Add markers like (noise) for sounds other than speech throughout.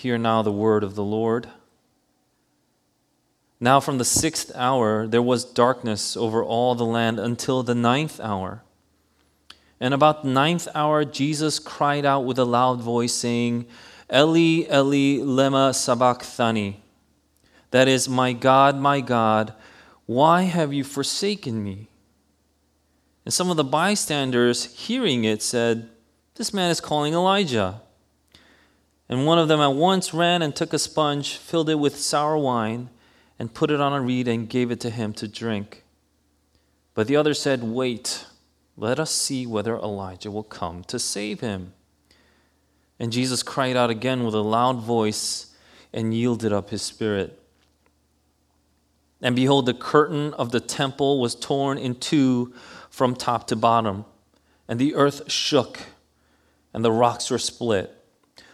Hear now the word of the Lord. Now, from the sixth hour, there was darkness over all the land until the ninth hour. And about the ninth hour, Jesus cried out with a loud voice, saying, Eli, Eli, lema sabachthani. That is, My God, my God, why have you forsaken me? And some of the bystanders, hearing it, said, This man is calling Elijah. And one of them at once ran and took a sponge, filled it with sour wine, and put it on a reed and gave it to him to drink. But the other said, Wait, let us see whether Elijah will come to save him. And Jesus cried out again with a loud voice and yielded up his spirit. And behold, the curtain of the temple was torn in two from top to bottom, and the earth shook, and the rocks were split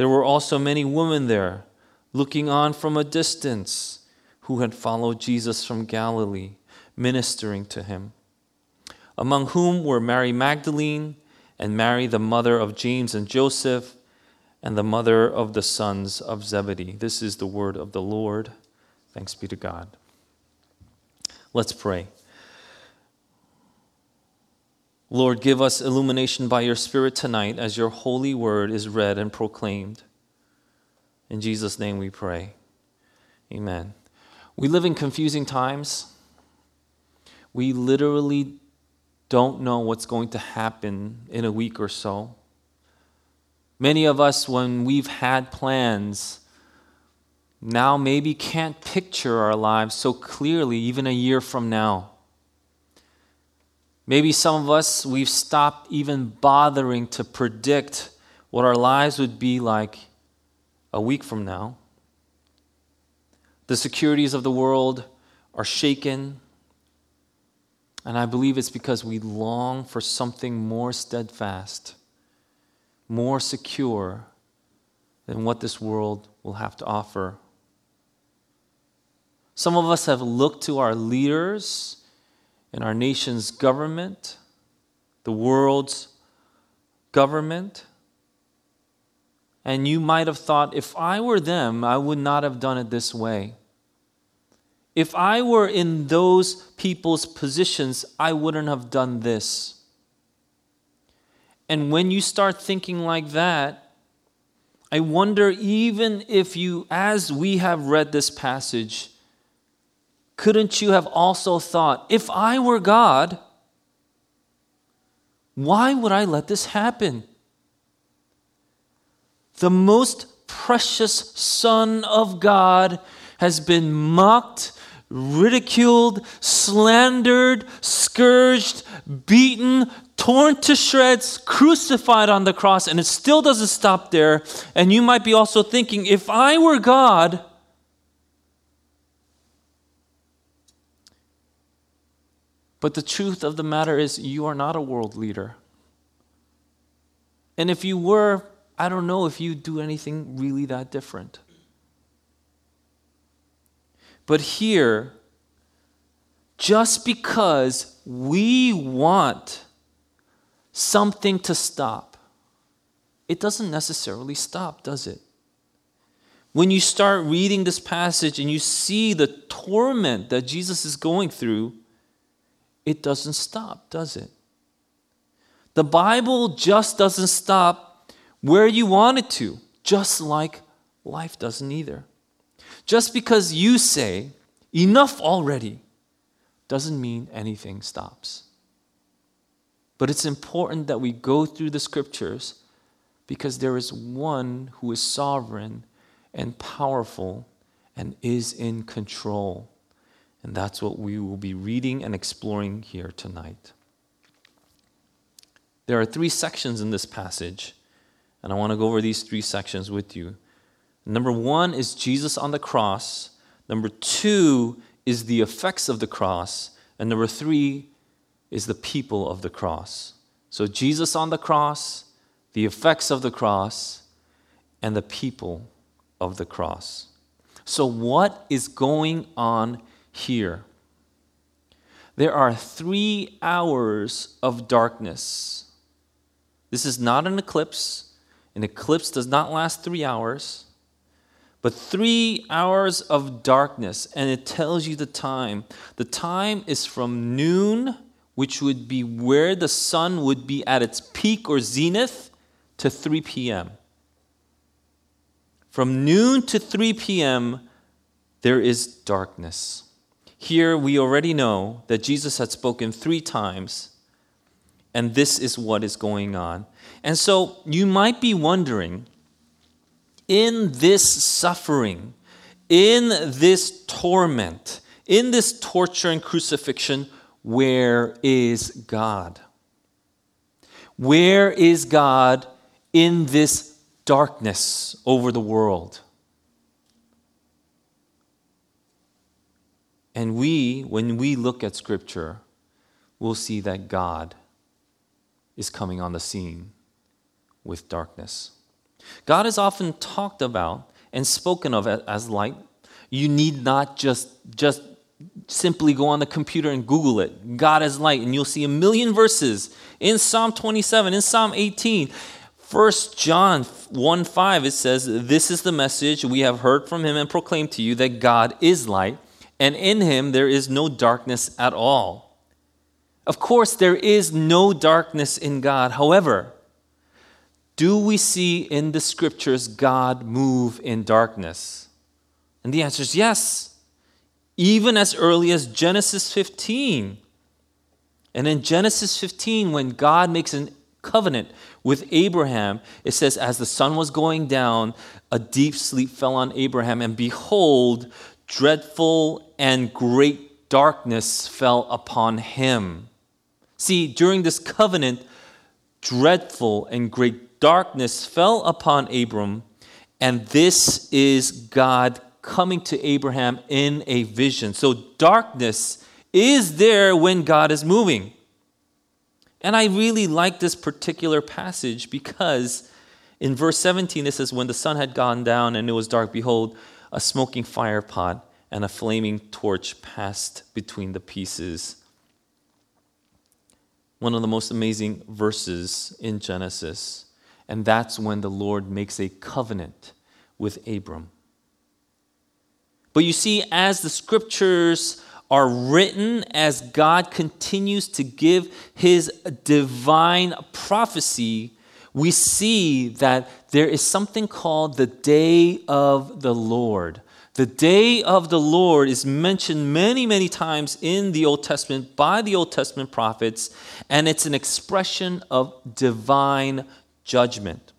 There were also many women there, looking on from a distance, who had followed Jesus from Galilee, ministering to him, among whom were Mary Magdalene and Mary, the mother of James and Joseph, and the mother of the sons of Zebedee. This is the word of the Lord. Thanks be to God. Let's pray. Lord, give us illumination by your Spirit tonight as your holy word is read and proclaimed. In Jesus' name we pray. Amen. We live in confusing times. We literally don't know what's going to happen in a week or so. Many of us, when we've had plans, now maybe can't picture our lives so clearly, even a year from now. Maybe some of us, we've stopped even bothering to predict what our lives would be like a week from now. The securities of the world are shaken. And I believe it's because we long for something more steadfast, more secure than what this world will have to offer. Some of us have looked to our leaders in our nation's government, the world's government. And you might have thought, if I were them, I would not have done it this way. If I were in those people's positions, I wouldn't have done this. And when you start thinking like that, I wonder even if you, as we have read this passage, couldn't you have also thought, if I were God, why would I let this happen? The most precious Son of God has been mocked, ridiculed, slandered, scourged, beaten, torn to shreds, crucified on the cross, and it still doesn't stop there. And you might be also thinking, if I were God, But the truth of the matter is, you are not a world leader. And if you were, I don't know if you'd do anything really that different. But here, just because we want something to stop, it doesn't necessarily stop, does it? When you start reading this passage and you see the torment that Jesus is going through, it doesn't stop, does it? The Bible just doesn't stop where you want it to, just like life doesn't either. Just because you say, enough already, doesn't mean anything stops. But it's important that we go through the scriptures because there is one who is sovereign and powerful and is in control. And that's what we will be reading and exploring here tonight. There are three sections in this passage, and I want to go over these three sections with you. Number one is Jesus on the cross. Number two is the effects of the cross. And number three is the people of the cross. So, Jesus on the cross, the effects of the cross, and the people of the cross. So, what is going on here? There are three hours of darkness. This is not an eclipse. An eclipse does not last three hours, but three hours of darkness, and it tells you the time. The time is from noon, which would be where the sun would be at its peak or zenith, to 3 p.m. From noon to 3 p.m., there is darkness. Here we already know that Jesus had spoken three times, and this is what is going on. And so you might be wondering in this suffering, in this torment, in this torture and crucifixion, where is God? Where is God in this darkness over the world? And we, when we look at Scripture, will see that God is coming on the scene with darkness. God is often talked about and spoken of as light. You need not just, just simply go on the computer and Google it. God is light, and you'll see a million verses in Psalm 27, in Psalm 18. 1 John 1 5, it says, This is the message we have heard from him and proclaimed to you that God is light, and in him there is no darkness at all. Of course, there is no darkness in God. However, do we see in the scriptures God move in darkness? And the answer is yes. Even as early as Genesis 15. And in Genesis 15, when God makes a covenant with Abraham, it says, As the sun was going down, a deep sleep fell on Abraham, and behold, dreadful and great darkness fell upon him. See, during this covenant, dreadful and great darkness fell upon Abram, and this is God coming to Abraham in a vision. So darkness is there when God is moving. And I really like this particular passage because in verse 17 it says, When the sun had gone down and it was dark, behold, a smoking fire pot and a flaming torch passed between the pieces. One of the most amazing verses in Genesis. And that's when the Lord makes a covenant with Abram. But you see, as the scriptures are written, as God continues to give his divine prophecy, we see that there is something called the day of the Lord. The day of the Lord is mentioned many, many times in the Old Testament by the Old Testament prophets, and it's an expression of divine judgment.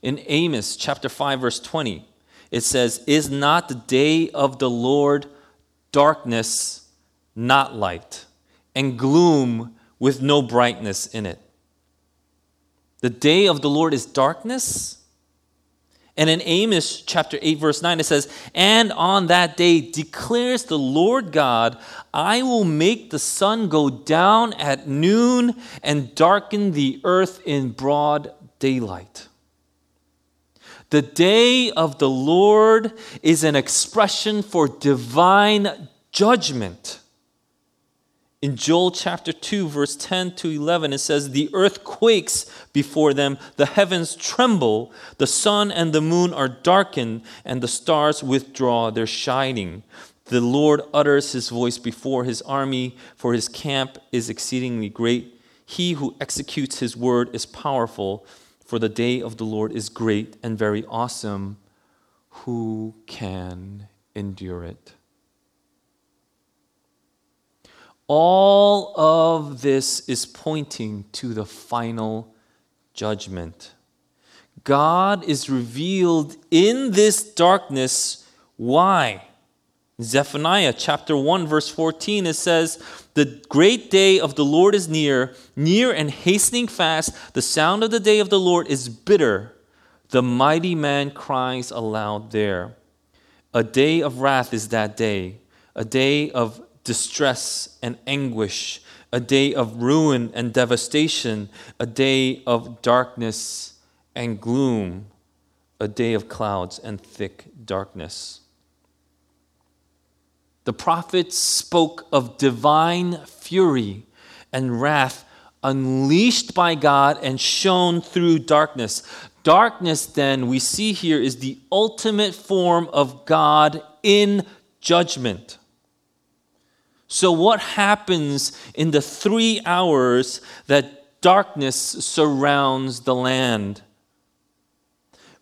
In Amos chapter 5 verse 20, it says, "Is not the day of the Lord darkness, not light, and gloom with no brightness in it?" The day of the Lord is darkness. And in Amos chapter 8, verse 9, it says, And on that day declares the Lord God, I will make the sun go down at noon and darken the earth in broad daylight. The day of the Lord is an expression for divine judgment. In Joel chapter 2, verse 10 to 11, it says, The earth quakes before them, the heavens tremble, the sun and the moon are darkened, and the stars withdraw their shining. The Lord utters his voice before his army, for his camp is exceedingly great. He who executes his word is powerful for the day of the Lord is great and very awesome. Who can endure it? All of this is pointing to the final judgment. God is revealed in this darkness. Why? Zephaniah chapter 1, verse 14, it says, The great day of the Lord is near, near and hastening fast. The sound of the day of the Lord is bitter. The mighty man cries aloud there. A day of wrath is that day, a day of distress and anguish, a day of ruin and devastation, a day of darkness and gloom, a day of clouds and thick darkness. The prophets spoke of divine fury and wrath unleashed by God and shown through darkness. Darkness, then, we see here, is the ultimate form of God in judgment. So, what happens in the three hours that darkness surrounds the land?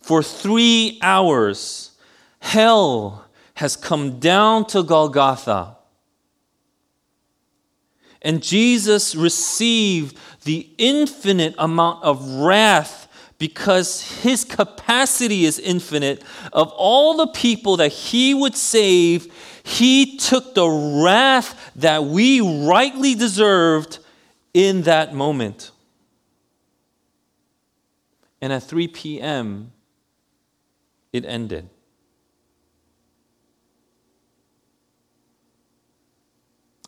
For three hours, hell has come down to Golgotha and Jesus received the infinite amount of wrath because his capacity is infinite. Of all the people that he would save, took the wrath that we rightly deserved in that moment. And at 3 p.m., it ended.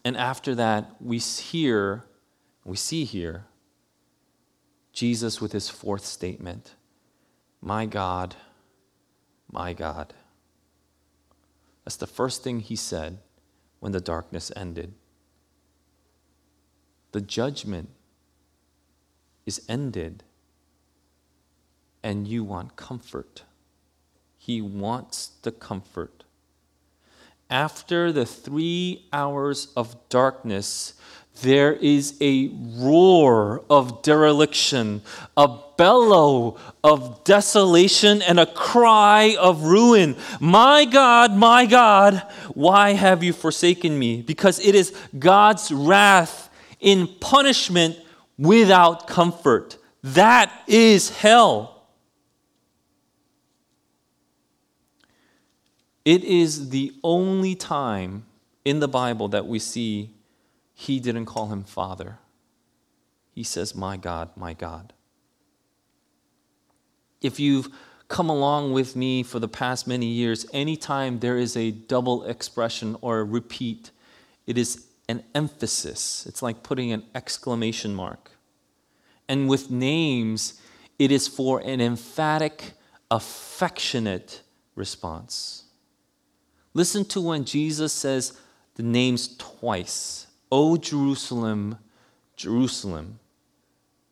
And after that, we hear, we see here, Jesus with his fourth statement My God, my God. That's the first thing he said when the darkness ended. The judgment is ended, and you want comfort. He wants the comfort after the three hours of darkness, there is a roar of dereliction, a bellow of desolation, and a cry of ruin. My God, my God, why have you forsaken me? Because it is God's wrath in punishment without comfort. That is hell. It is the only time in the Bible that we see he didn't call him Father. He says, My God, my God. If you've come along with me for the past many years, anytime there is a double expression or a repeat, it is an emphasis. It's like putting an exclamation mark. And with names, it is for an emphatic, affectionate response. Listen to when Jesus says the names twice O Jerusalem, Jerusalem,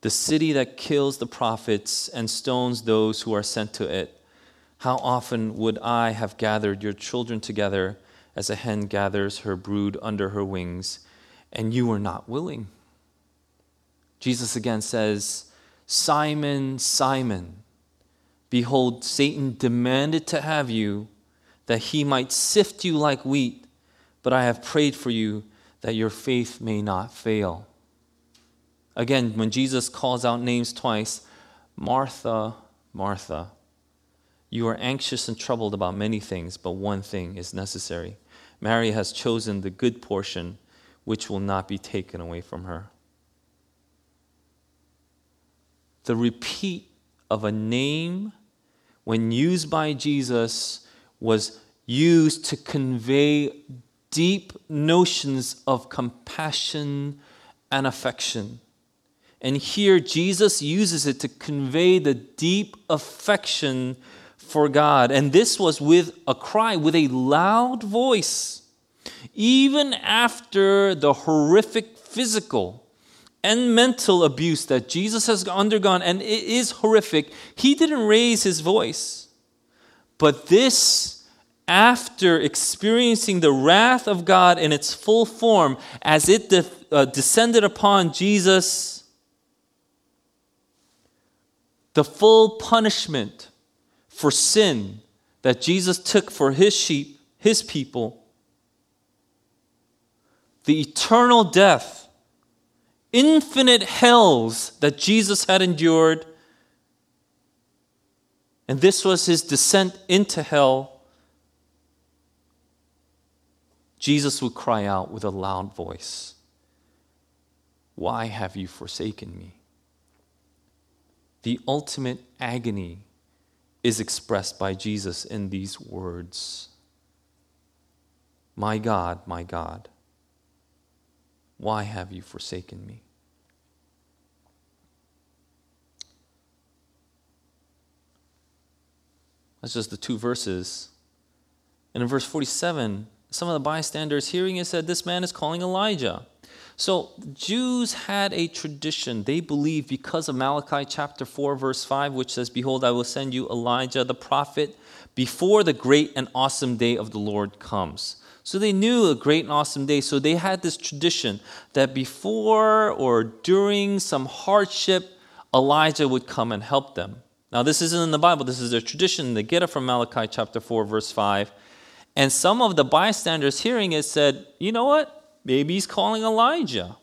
the city that kills the prophets and stones those who are sent to it. How often would I have gathered your children together as a hen gathers her brood under her wings, and you were not willing? Jesus again says, Simon, Simon, behold, Satan demanded to have you that he might sift you like wheat, but I have prayed for you that your faith may not fail. Again, when Jesus calls out names twice, Martha, Martha, you are anxious and troubled about many things, but one thing is necessary. Mary has chosen the good portion, which will not be taken away from her. The repeat of a name, when used by Jesus, was used to convey deep notions of compassion and affection. And here, Jesus uses it to convey the deep affection for God. And this was with a cry, with a loud voice. Even after the horrific physical and mental abuse that Jesus has undergone, and it is horrific, he didn't raise his voice. But this, after experiencing the wrath of God in its full form, as it de- uh, descended upon Jesus, the full punishment for sin that Jesus took for his sheep, his people, the eternal death, infinite hells that Jesus had endured and this was his descent into hell, Jesus would cry out with a loud voice, Why have you forsaken me? The ultimate agony is expressed by Jesus in these words My God, my God, why have you forsaken me? That's just the two verses. And in verse 47, some of the bystanders hearing it said, This man is calling Elijah. So, Jews had a tradition. They believed because of Malachi chapter 4, verse 5, which says, Behold, I will send you Elijah the prophet before the great and awesome day of the Lord comes. So they knew a great and awesome day. So they had this tradition that before or during some hardship, Elijah would come and help them. Now, this isn't in the Bible, this is a tradition. They get from Malachi chapter 4, verse 5. And some of the bystanders hearing it said, You know what? Maybe he's calling Elijah.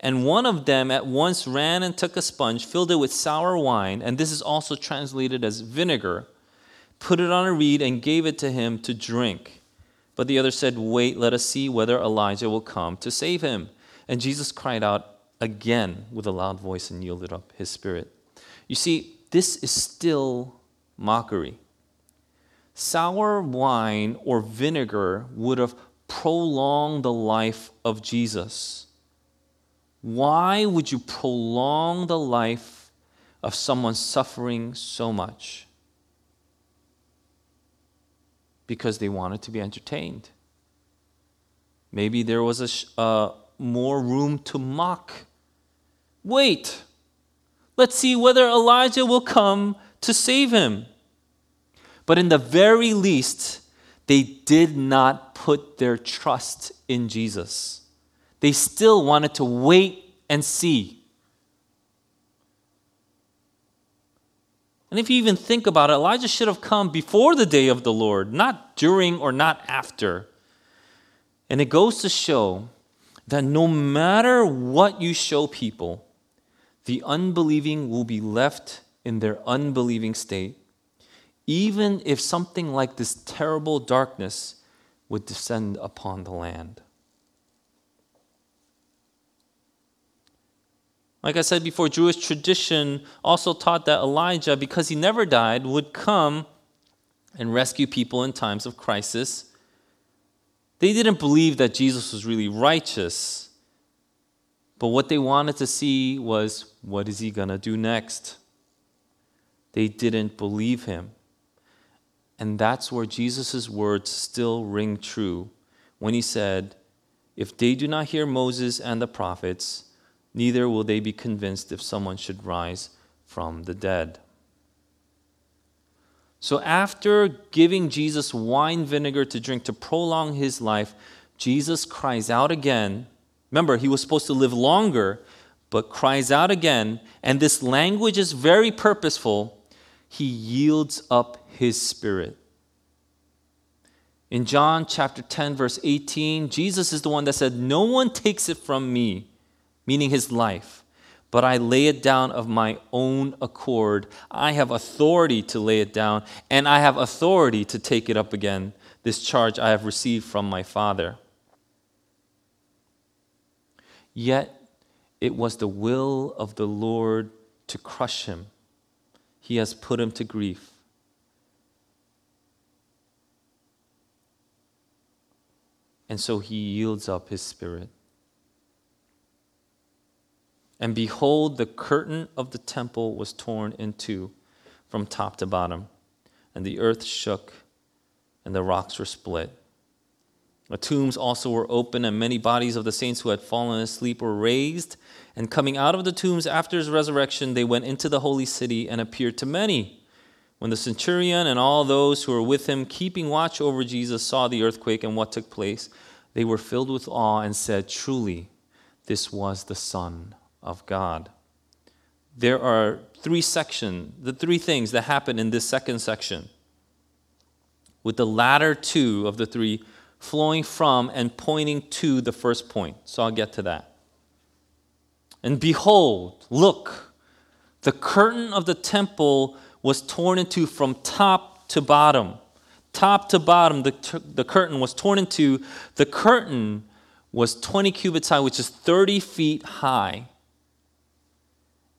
And one of them at once ran and took a sponge, filled it with sour wine, and this is also translated as vinegar, put it on a reed, and gave it to him to drink. But the other said, Wait, let us see whether Elijah will come to save him. And Jesus cried out again with a loud voice and yielded up his spirit. You see, this is still mockery. Sour wine or vinegar would have prolonged the life of Jesus? Why would you prolong the life of someone suffering so much? Because they wanted to be entertained. Maybe there was a uh, more room to mock. Wait, let's see whether Elijah will come to save him. But in the very least, they did not put their trust in Jesus. They still wanted to wait and see. And if you even think about it, Elijah should have come before the day of the Lord, not during or not after. And it goes to show that no matter what you show people, the unbelieving will be left in their unbelieving state even if something like this terrible darkness would descend upon the land. Like I said before, Jewish tradition also taught that Elijah, because he never died, would come and rescue people in times of crisis. They didn't believe that Jesus was really righteous, but what they wanted to see was what is he going to do next? They didn't believe him. And that's where Jesus' words still ring true when he said, If they do not hear Moses and the prophets, neither will they be convinced if someone should rise from the dead. So, after giving Jesus wine vinegar to drink to prolong his life, Jesus cries out again. Remember, he was supposed to live longer, but cries out again. And this language is very purposeful. He yields up his spirit. In John chapter 10, verse 18, Jesus is the one that said, No one takes it from me, meaning his life, but I lay it down of my own accord. I have authority to lay it down, and I have authority to take it up again. This charge I have received from my Father. Yet it was the will of the Lord to crush him. He has put him to grief. And so he yields up his spirit. And behold, the curtain of the temple was torn in two from top to bottom, and the earth shook, and the rocks were split. The tombs also were open, and many bodies of the saints who had fallen asleep were raised. And coming out of the tombs after his resurrection, they went into the holy city and appeared to many. When the centurion and all those who were with him, keeping watch over Jesus, saw the earthquake and what took place, they were filled with awe and said, Truly, this was the Son of God. There are three sections, the three things that happen in this second section, with the latter two of the three flowing from and pointing to the first point. So I'll get to that. And behold, look, the curtain of the temple was torn into from top to bottom. Top to bottom, the, the curtain was torn into. The curtain was 20 cubits high, which is 30 feet high.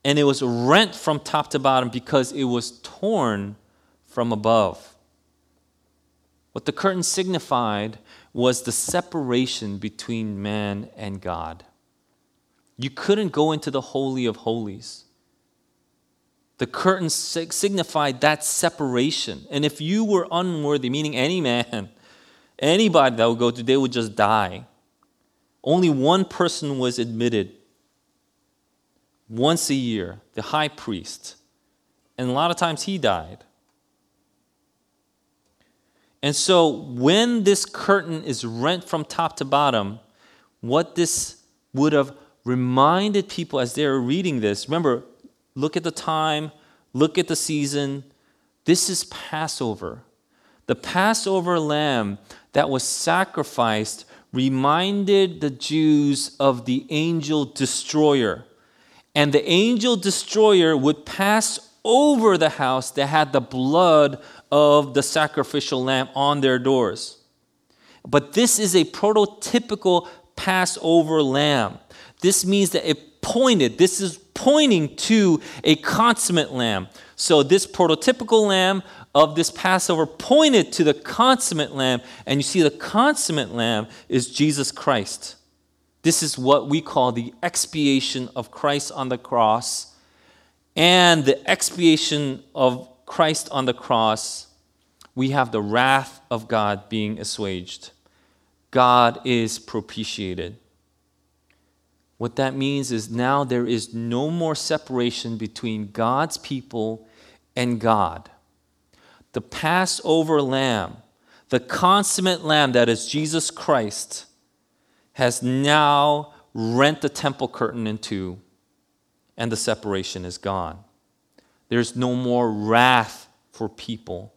And it was rent from top to bottom because it was torn from above. What the curtain signified was the separation between man and God. You couldn't go into the Holy of Holies. The curtain signified that separation. And if you were unworthy, meaning any man, (laughs) anybody that would go to, they would just die. Only one person was admitted once a year, the high priest. And a lot of times he died. And so when this curtain is rent from top to bottom, what this would have reminded people as they were reading this remember, look at the time, look at the season. This is Passover. The Passover lamb that was sacrificed reminded the Jews of the angel destroyer. And the angel destroyer would pass over the house that had the blood of the sacrificial lamb on their doors. But this is a prototypical Passover lamb. This means that it pointed, this is pointing to a consummate lamb. So, this prototypical lamb of this Passover pointed to the consummate lamb, and you see, the consummate lamb is Jesus Christ. This is what we call the expiation of Christ on the cross. And the expiation of Christ on the cross, we have the wrath of God being assuaged. God is propitiated. What that means is now there is no more separation between God's people and God. The Passover lamb, the consummate lamb that is Jesus Christ, has now rent the temple curtain in two, and the separation is gone. There's no more wrath for people.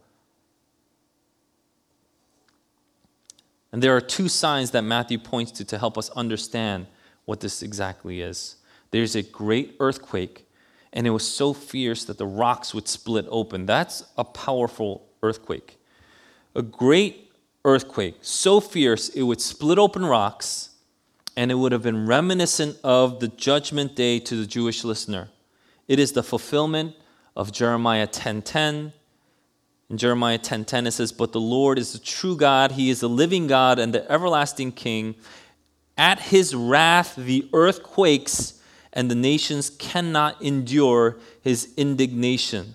And there are two signs that Matthew points to to help us understand what this exactly is. There's a great earthquake, and it was so fierce that the rocks would split open. That's a powerful earthquake. A great earthquake, so fierce it would split open rocks, and it would have been reminiscent of the judgment day to the Jewish listener. It is the fulfillment of Jeremiah 10:10. In Jeremiah 10:10 it says, "But the Lord is the true God; he is the living God and the everlasting King. At his wrath the earth quakes, and the nations cannot endure his indignation."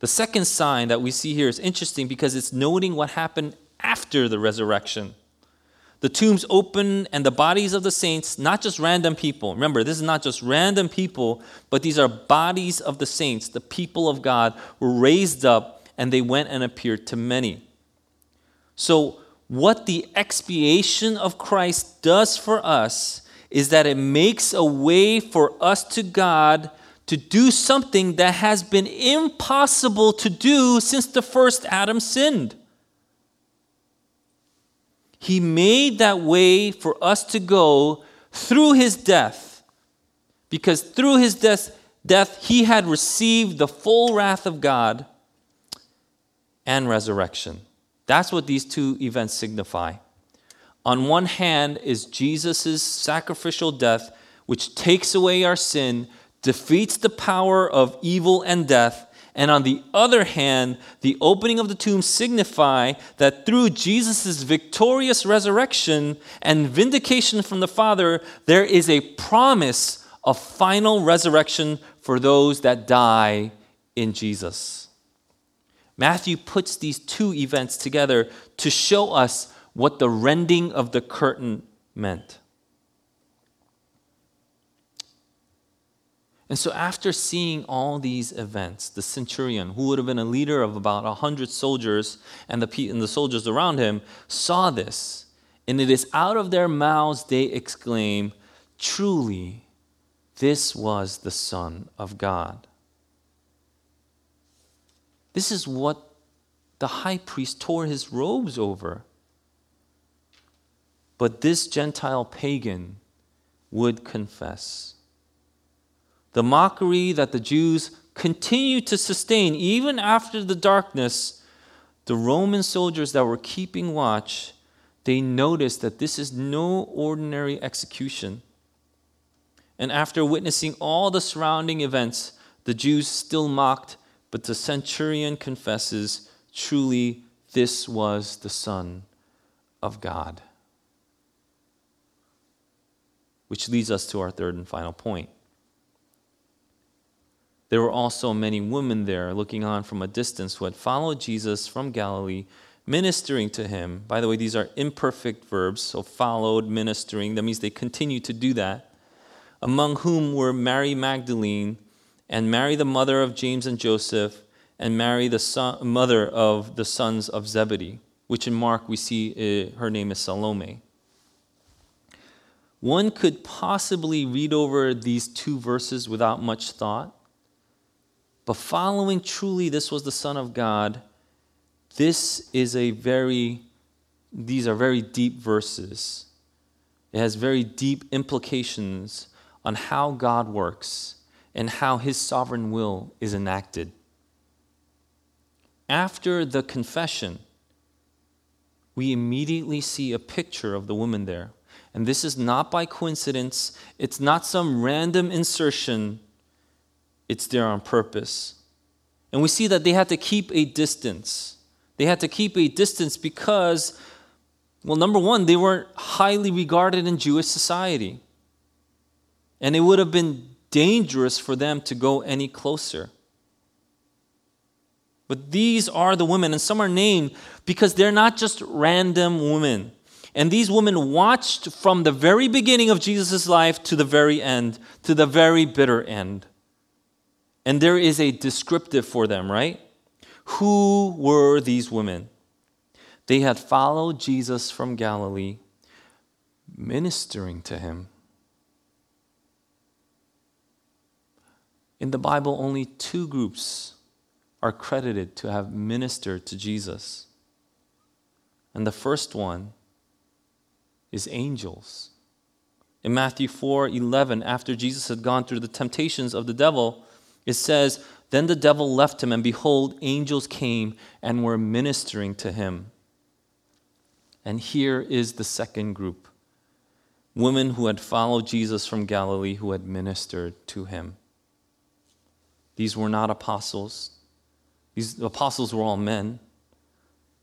The second sign that we see here is interesting because it's noting what happened after the resurrection. The tombs open and the bodies of the saints, not just random people. Remember, this is not just random people, but these are bodies of the saints, the people of God, were raised up and they went and appeared to many. So, what the expiation of Christ does for us is that it makes a way for us to God to do something that has been impossible to do since the first Adam sinned. He made that way for us to go through his death. Because through his death, death he had received the full wrath of God and resurrection. That's what these two events signify. On one hand is Jesus' sacrificial death, which takes away our sin defeats the power of evil and death. And on the other hand, the opening of the tomb signify that through Jesus' victorious resurrection and vindication from the Father, there is a promise of final resurrection for those that die in Jesus. Matthew puts these two events together to show us what the rending of the curtain meant. And so, after seeing all these events, the centurion, who would have been a leader of about a hundred soldiers, and the, and the soldiers around him, saw this. And it is out of their mouths they exclaim, Truly, this was the Son of God. This is what the high priest tore his robes over. But this Gentile pagan would confess the mockery that the Jews continued to sustain even after the darkness, the Roman soldiers that were keeping watch, they noticed that this is no ordinary execution. And after witnessing all the surrounding events, the Jews still mocked, but the centurion confesses, Truly, this was the Son of God. Which leads us to our third and final point. There were also many women there looking on from a distance who had followed Jesus from Galilee, ministering to him. By the way, these are imperfect verbs, so followed, ministering. That means they continue to do that. Among whom were Mary Magdalene and Mary, the mother of James and Joseph, and Mary, the son, mother of the sons of Zebedee, which in Mark we see uh, her name is Salome. One could possibly read over these two verses without much thought, but following truly this was the Son of God, this is a very, these are very deep verses. It has very deep implications on how God works and how his sovereign will is enacted. After the confession, we immediately see a picture of the woman there. And this is not by coincidence, it's not some random insertion, it's there on purpose. And we see that they had to keep a distance. They had to keep a distance because, well, number one, they weren't highly regarded in Jewish society. And it would have been dangerous for them to go any closer. But these are the women, and some are named because they're not just random women. And these women watched from the very beginning of Jesus' life to the very end, to the very bitter end. And there is a descriptive for them, right? Who were these women? They had followed Jesus from Galilee, ministering to him. In the Bible, only two groups are credited to have ministered to Jesus. And the first one is angels. In Matthew 4 11, after Jesus had gone through the temptations of the devil, it says, Then the devil left him, and behold, angels came and were ministering to him. And here is the second group women who had followed Jesus from Galilee who had ministered to him. These were not apostles. These apostles were all men.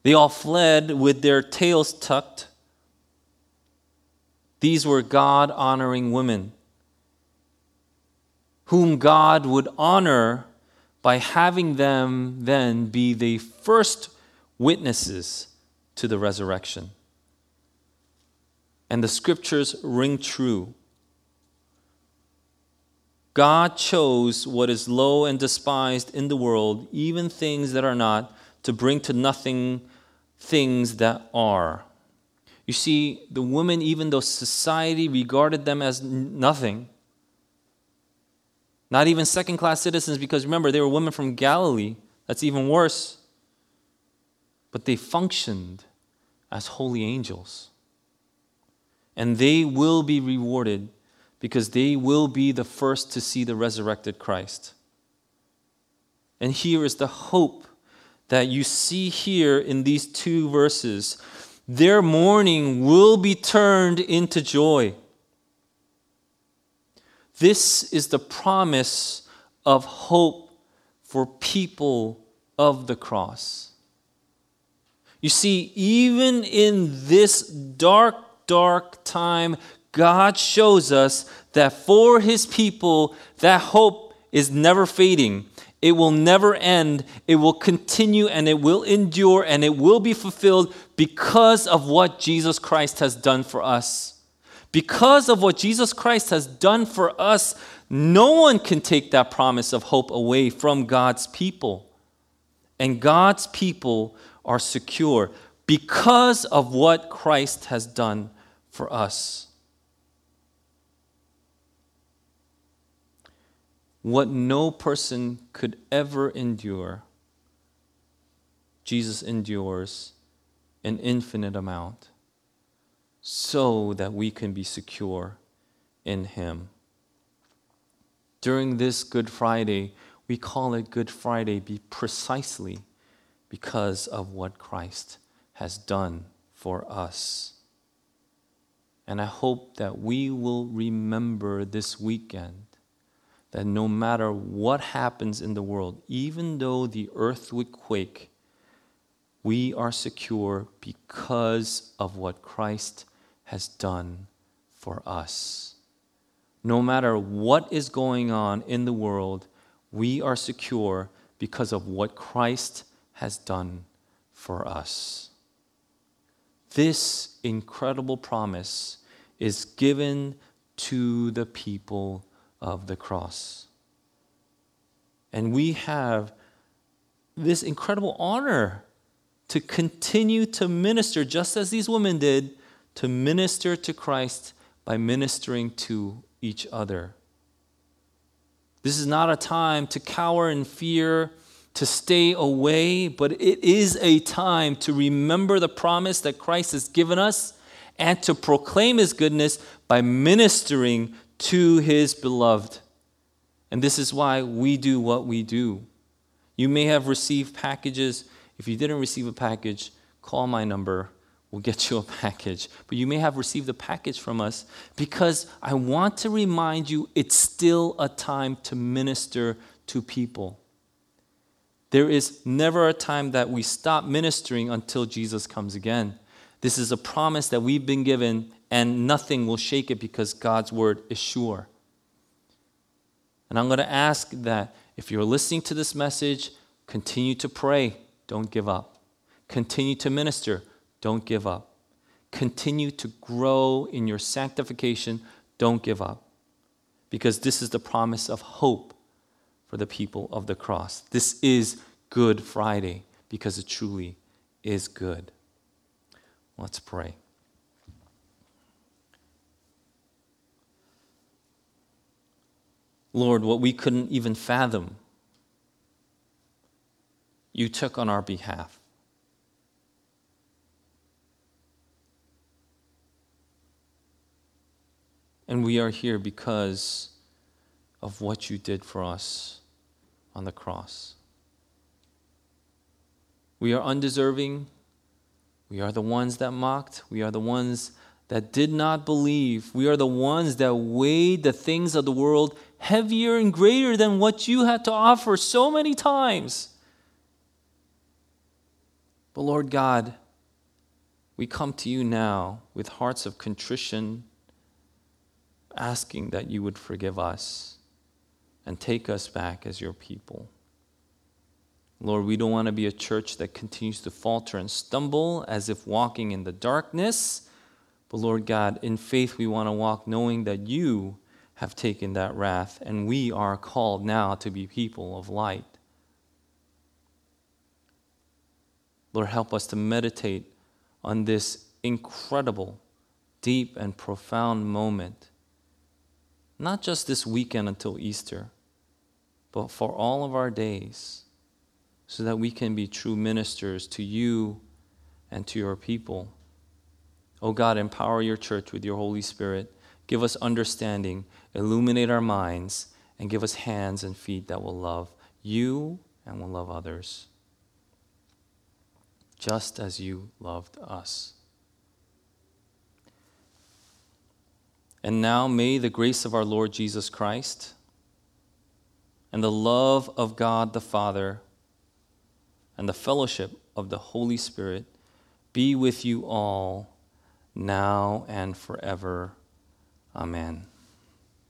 They all fled with their tails tucked. These were God honoring women, whom God would honor by having them then be the first witnesses to the resurrection. And the scriptures ring true. God chose what is low and despised in the world, even things that are not, to bring to nothing things that are. You see, the women, even though society regarded them as nothing, not even second class citizens, because remember, they were women from Galilee. That's even worse. But they functioned as holy angels. And they will be rewarded because they will be the first to see the resurrected Christ. And here is the hope that you see here in these two verses. Their mourning will be turned into joy. This is the promise of hope for people of the cross. You see, even in this dark, dark time, God shows us that for his people, that hope is never fading. It will never end. It will continue and it will endure and it will be fulfilled because of what Jesus Christ has done for us. Because of what Jesus Christ has done for us, no one can take that promise of hope away from God's people. And God's people are secure because of what Christ has done for us. what no person could ever endure, Jesus endures an infinite amount so that we can be secure in Him. During this Good Friday, we call it Good Friday be precisely because of what Christ has done for us. And I hope that we will remember this weekend that no matter what happens in the world, even though the earth would quake, we are secure because of what Christ has done for us. No matter what is going on in the world, we are secure because of what Christ has done for us. This incredible promise is given to the people of the cross. And we have this incredible honor to continue to minister, just as these women did, to minister to Christ by ministering to each other. This is not a time to cower in fear, to stay away, but it is a time to remember the promise that Christ has given us and to proclaim his goodness by ministering to his beloved. And this is why we do what we do. You may have received packages. If you didn't receive a package, call my number. We'll get you a package. But you may have received a package from us because I want to remind you it's still a time to minister to people. There is never a time that we stop ministering until Jesus comes again. This is a promise that we've been given, and nothing will shake it because God's word is sure. And I'm going to ask that if you're listening to this message, continue to pray, don't give up. Continue to minister, don't give up. Continue to grow in your sanctification, don't give up. Because this is the promise of hope for the people of the cross. This is Good Friday because it truly is good. Let's pray. Lord, what we couldn't even fathom, you took on our behalf. And we are here because of what you did for us on the cross. We are undeserving. We are the ones that mocked. We are the ones that did not believe. We are the ones that weighed the things of the world heavier and greater than what you had to offer so many times. But Lord God, we come to you now with hearts of contrition, asking that you would forgive us and take us back as your people. Lord, we don't want to be a church that continues to falter and stumble as if walking in the darkness. But Lord God, in faith, we want to walk knowing that you have taken that wrath, and we are called now to be people of light. Lord, help us to meditate on this incredible, deep, and profound moment. Not just this weekend until Easter, but for all of our days, so that we can be true ministers to you and to your people. Oh God, empower your church with your Holy Spirit. Give us understanding, illuminate our minds, and give us hands and feet that will love you and will love others, just as you loved us. And now may the grace of our Lord Jesus Christ and the love of God the Father and the fellowship of the Holy Spirit be with you all now and forever. Amen.